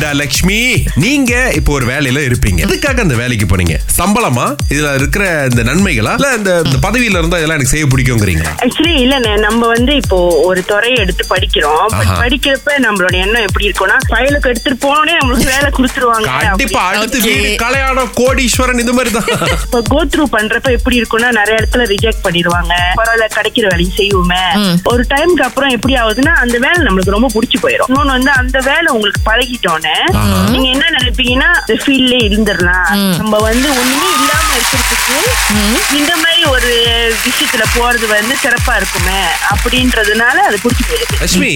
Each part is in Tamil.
ரைட்டா லக்ஷ்மி நீங்க இப்போ ஒரு வேலையில இருப்பீங்க. எதுக்காக அந்த வேலைக்கு போனீங்க சம்பளமா? இதுல இருக்கிற இந்த நன்மைகளா? இல்ல இந்த இந்த பதவியில இருந்தா இதெல்லாம் எனக்கு செய்ய பிடிக்குங்கிறீங்களா? ஆக்சுவலி இல்லண்ணே நம்ம வந்து இப்போ ஒரு துறையை எடுத்து படிக்கிறோம். படிக்கிறப்ப நம்மளோட எண்ணம் எப்படி இருக்கும்னா ஃபைலுக்கு எடுத்துட்டு போனே நம்மளுக்கு வேலை கொடுத்துருவாங்க. கண்டிப்பா அடுத்து. வீடு கல்யாணம் கோடீஸ்வரன் இந்த மாதிரி தான். இப்போ கோ த்ரூ பண்றப்ப எப்படி இருக்கும்னா நிறைய இடத்துல ரிஜெக்ட் பண்ணிடுவாங்க. பரவாயில்ல கிடைக்கிற வேலையை செய்வோமே. ஒரு டைம்க்கு அப்புறம் எப்படி ஆகுதுன்னா அந்த வேலை நம்மளுக்கு ரொம்ப பிடிச்சி போயிடும் இன்னொன்னு வந்து அந்த வேலை உங்களுக்கு பழகிட்டோன்னே நீங்க என்ன நினைப்பீங்கன்னா இந்த ஃபீல்ட்லயே இருந்துடலாம். நம்ம வந்து ஒண்ணுமே இல்லாம இருக்கிறதுக்கு இந்த மாதிரி ஒரு விஷயத்துல போறது வந்து சிறப்பா இருக்குமே அப்படின்றதுனால அது பிடிச்சி போயிடுது லட்சுமி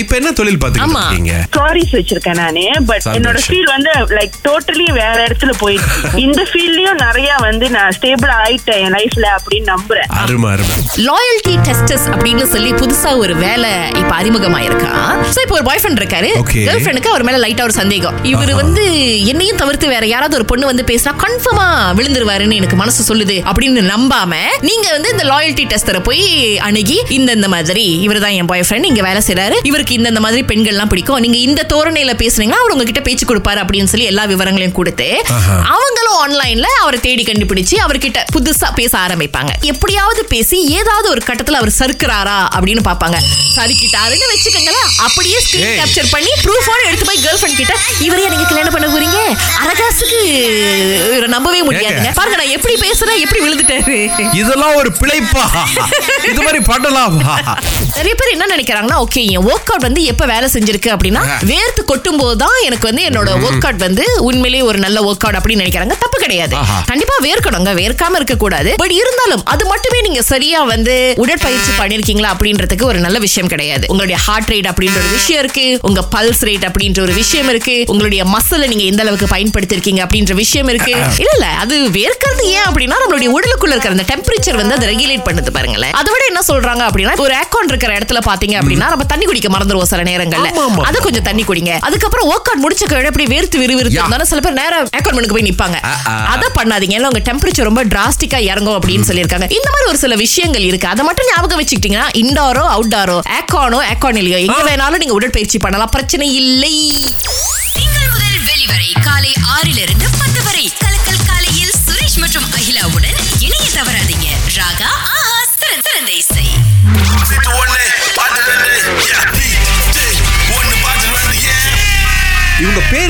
இப்ப என்ன தொழில் பாத்துக்கிட்டு ஆமா. இருக்கீங்க? ஸ்டோரிஸ் வச்சிருக்கேன் நானு பட். என்னோட ஃபீல் வந்து லைக் டோட்டலி வேற இடத்துல போயிடுச்சு. இந்த ஃபீல்ட்லயும் நிறைய வந்து நான் ஸ்டேபிள் ஆயிட்டேன் என் லைஃப்ல அப்படின்னு நம்புறேன். அருமை அருமை. லாயல்டி டெஸ்டர்ஸ் அப்படின்னு சொல்லி புதுசா ஒரு வேலை இப்ப அறிமுகமாயிருக்கா? சோ இப்போ ஒரு பாய் ஃப்ரெண்ட் இருக்காரு. Okay. கேர்ள் ஃப்ரெண்டுக்கு அவர் மேல லைட்டா ஒரு சந்தேகம். இவர். வந்து என்னையும் தவிர்த்து வேற யாராவது ஒரு பொண்ணு வந்து பேசினா கன்ஃபார்மா விழுந்துருவாருன்னு எனக்கு மனசு சொல்லுது அப்படின்னு நம்பாம நீங்க வந்து இந்த லாயல்டி டெஸ்டரை போய் அணுகி இந்த இந்த மாதிரி இவர் தான் என் பாய் ஃப்ரெண்ட் இங்க வேலை செய்றாரு. இவருக்கு இந்த இந்த மாதிரி பெண்கள்லாம் பிடிக்கும். நீங்க இந்த தோரணையில பேசுனீங்கன்னா அவர் உங்ககிட்ட பேச்சு கொடுப்பாரு அப்படின்னு சொல்லி எல்லா விவரங்களையும் கொடுத்து. அவங்களும் ஆன்லைன்ல அவரை தேடி கண்டுபிடிச்சு அவர்கிட்ட புதுசா பேச ஆரம்பிப்பாங்க. எப்படியாவது பேசி ஏதாவது ஒரு கட்டத்துல அவர் சறுக்குறாரா அப்படின்னு பாப்பாங்க சறுக்கிட்டாருன்னு வச்சுக்கோங்களேன். அப்படியே ஸ்கிரீன். கேப்சர் பண்ணி ப்ரூஃபோட எடுத்து கிட்ட நீங்க கல்யாணம் பண்ண போறீங்க? அரகாசுக்கு. நம்பவே முடியாதுங்க ஏங்க. பாருங்க நான் எப்படி பேசுறேன் எப்படி விழுந்துட்டாரு இதெல்லாம் ஒரு பிழைப்பா? இது மாதிரி பண்ணலாமா. நிறைய பேர் என்ன நினைக்கிறாங்கன்னா ஓகே என் ஒர்க் அவுட் வந்து எப்ப வேலை செஞ்சிருக்கு அப்படின்னா. வேர்த்து கொட்டும் போதுதான் எனக்கு வந்து என்னோட ஒர்க் அவுட் வந்து உண்மையிலேயே ஒரு நல்ல ஒர்க் அவுட் அப்படின்னு நினைக்கிறாங்க. தப்பு கிடையாது. கண்டிப்பா வேர்க்கணுங்க வேர்க்காம இருக்க கூடாது பட் இருந்தாலும் அது மட்டுமே நீங்க சரியா வந்து உடற்பயிற்சி பண்ணிருக்கீங்களா அப்படின்றதுக்கு ஒரு நல்ல விஷயம் கிடையாது. உங்களுடைய ஹார்ட் ரேட் அப்படின்ற ஒரு விஷயம் இருக்கு. உங்க பல்ஸ் ரேட் அப்படின்ற ஒரு விஷயம் இருக்கு. உங்களுடைய மசில நீங்க எந்த அளவுக்கு பயன்படுத்திருக்கீங்க அப்படின்ற விஷயம் இருக்கு. இல்ல இல்ல அது வேர்க்கிறது ஏன் அப்படின்னா நம்மளுடைய உடலுக்குள்ள இருக்கிற அந்த டெம்பரேச்சர் வந்து அதை ரெகுலேட் பண்ணுது பாருங்களேன். அதை விட என்ன சொல்றாங்க அப்படின்னா ஒரு ஏக்கான் இருக்கிற இடத்துல பாத்தீங்க அப்படின்னா நம்ம தண்ணி குடிக்க மறந்துருவோம் சில நேரங்கள்ல. அது கொஞ்சம் தண்ணி குடிங்க. அதுக்கப்புறம் ஒர்க் அவுட் முடிச்ச கையோட அப்படி வேர்த்து விறுவிறுத்து. இருந்தாலும் சில பேர் நேரம் ஏக்கான் மனுக்கு போய் நிப்பாங்க. அதை பண்ணாதீங்க. ஏன்னா உங்க டெம்பரேச்சர் ரொம்ப டிராஸ்டிக்கா இறங்கும் அப்படின்னு சொல்லியிருக்காங்க. இந்த மாதிரி ஒரு சில விஷயங்கள் இருக்கு. அதை மட்டும் ஞாபகம் வச்சுக்கிட்டீங்கன்னா இன்டோரோ அவுட்டோரோ ஏக்கானோ ஏக்கான் இல்லையோ எங்க வேணாலும் நீங்க உடற்பயிற்சி பண்ணலாம். பிரச்சனை இல்லை. திங்கள் முதல் வெளிவரை காலை ஆறிலிருந்து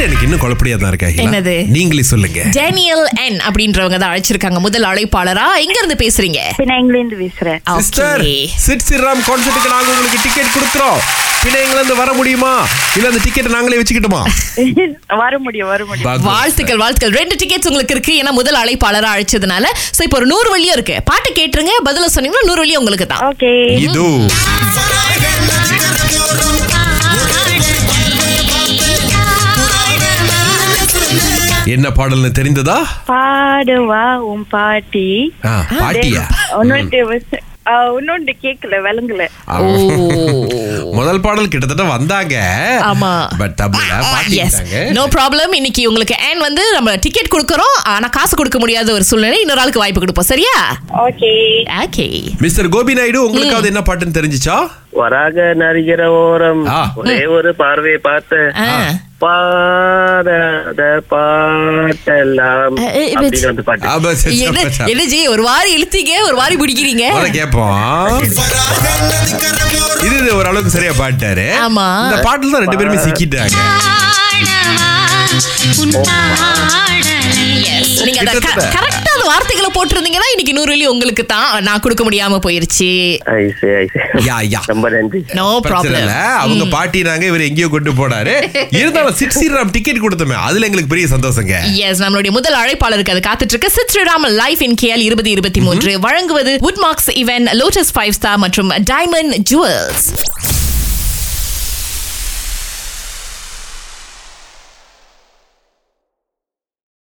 பேர் எனக்கு இன்னும் குழப்படியா தான் இருக்கா ஹீலா. என்னது? நீங்களே சொல்லுங்க. டேனியல் என் அப்படின்றவங்க தான் அழைச்சிருக்காங்க. முதல் அழைப்பாளரா? எங்க இருந்து பேசுறீங்க? பினாங்கிலேருந்து பேசுறேன். Sister Okay. சிட் சிராம் கான்சர்ட்டுக்கு நாங்க உங்களுக்கு டிக்கெட் கொடுத்துறோம் பிள்ளைங்கள இருந்து வர முடியுமா? இல்ல அந்த டிக்கெட் நாங்களே வச்சுக்கிட்டுமா? வர முடியும் வர முடியும். வாழ்த்துக்கள் வாழ்த்துக்கள். ரெண்டு டிக்கெட்ஸ் உங்களுக்கு இருக்கு. ஏன்னா முதல் அழைப்பாளரா அழைச்சதுனால. சோ இப்போ ஒரு நூறு வழியும் இருக்கு. பாட்டு கேட்டுருங்க. பதில சொன்னீங்கன்னா நூறு வழியும் உங்களுக்கு தான். ஓகே என்ன பாடல்னு தெரிந்ததா? பாடுவா உன் பாட்டி. ஆ, பாட்டியா? இன்னொன்று கேட்கல விளங்கல. ஓ. முதல் பாடல் கிட்டத்தட்ட வந்தாங்க. ஆமா. பட் தமிழ்ல நோ ப்ராப்ளம் இன்னைக்கு உங்களுக்கு ஏன் வந்து நம்ம டிக்கெட் கொடுக்கறோம். ஆனா காசு கொடுக்க முடியாத ஒரு சூழ்நிலை. இன்னொரு ஆளுக்கு வாய்ப்பு கொடுப்போம். சரியா? Okay. Okay mister Gopi Naidu உங்களுக்கு அது என்ன பாட்டுன்னு தெரிஞ்சுச்சா? வராக நரிகிற ஓரம். ஒரே ஒரு பார்வை பார்த்த. பாடாத பாட்டெல்லாம். என்ன ஜி ஒரு வாரி இழுத்தீங்க ஒரு வாரி பிடிக்கிறீங்க? முத கேப்போம். இது இது ஓரளவுக்கு சரியா பாட்டாரு ஆமா. இந்த பாட்டுல தான் ரெண்டு பேருமே சிக்கிட்டாங்க. நீங்க வார்த்தைகளை போட்டிருந்தீங்கன்னா இன்னைக்கு நூறு வெள்ளி உங்களுக்கு தான் நான் கொடுக்க முடியாம போயிருச்சு. யா, யா. ரொம்ப நன்றி. நோ பிரச்சனை ப்ராப்ளம் இல்ல. அவங்க பாட்டினாங்க இவர் எங்கேயோ கொண்டு போனாரு. இருந்தாலும் சிட் ஸ்ரீராம் டிக்கெட் கொடுத்தோமே. அதுல எங்களுக்கு பெரிய சந்தோஷங்க. எஸ் நம்மளுடைய முதல் அழைப்பாளருக்கு அது காத்துட்டு இருக்கு Sid Sriram life in KL இருபது இருபத்தி மூன்று. வழங்குவது வுட் மார்க்ஸ் இவன் லோட்டஸ் ஃபைவ் ஸ்டார் மற்றும் டைமண்ட் ஜுவல்ஸ்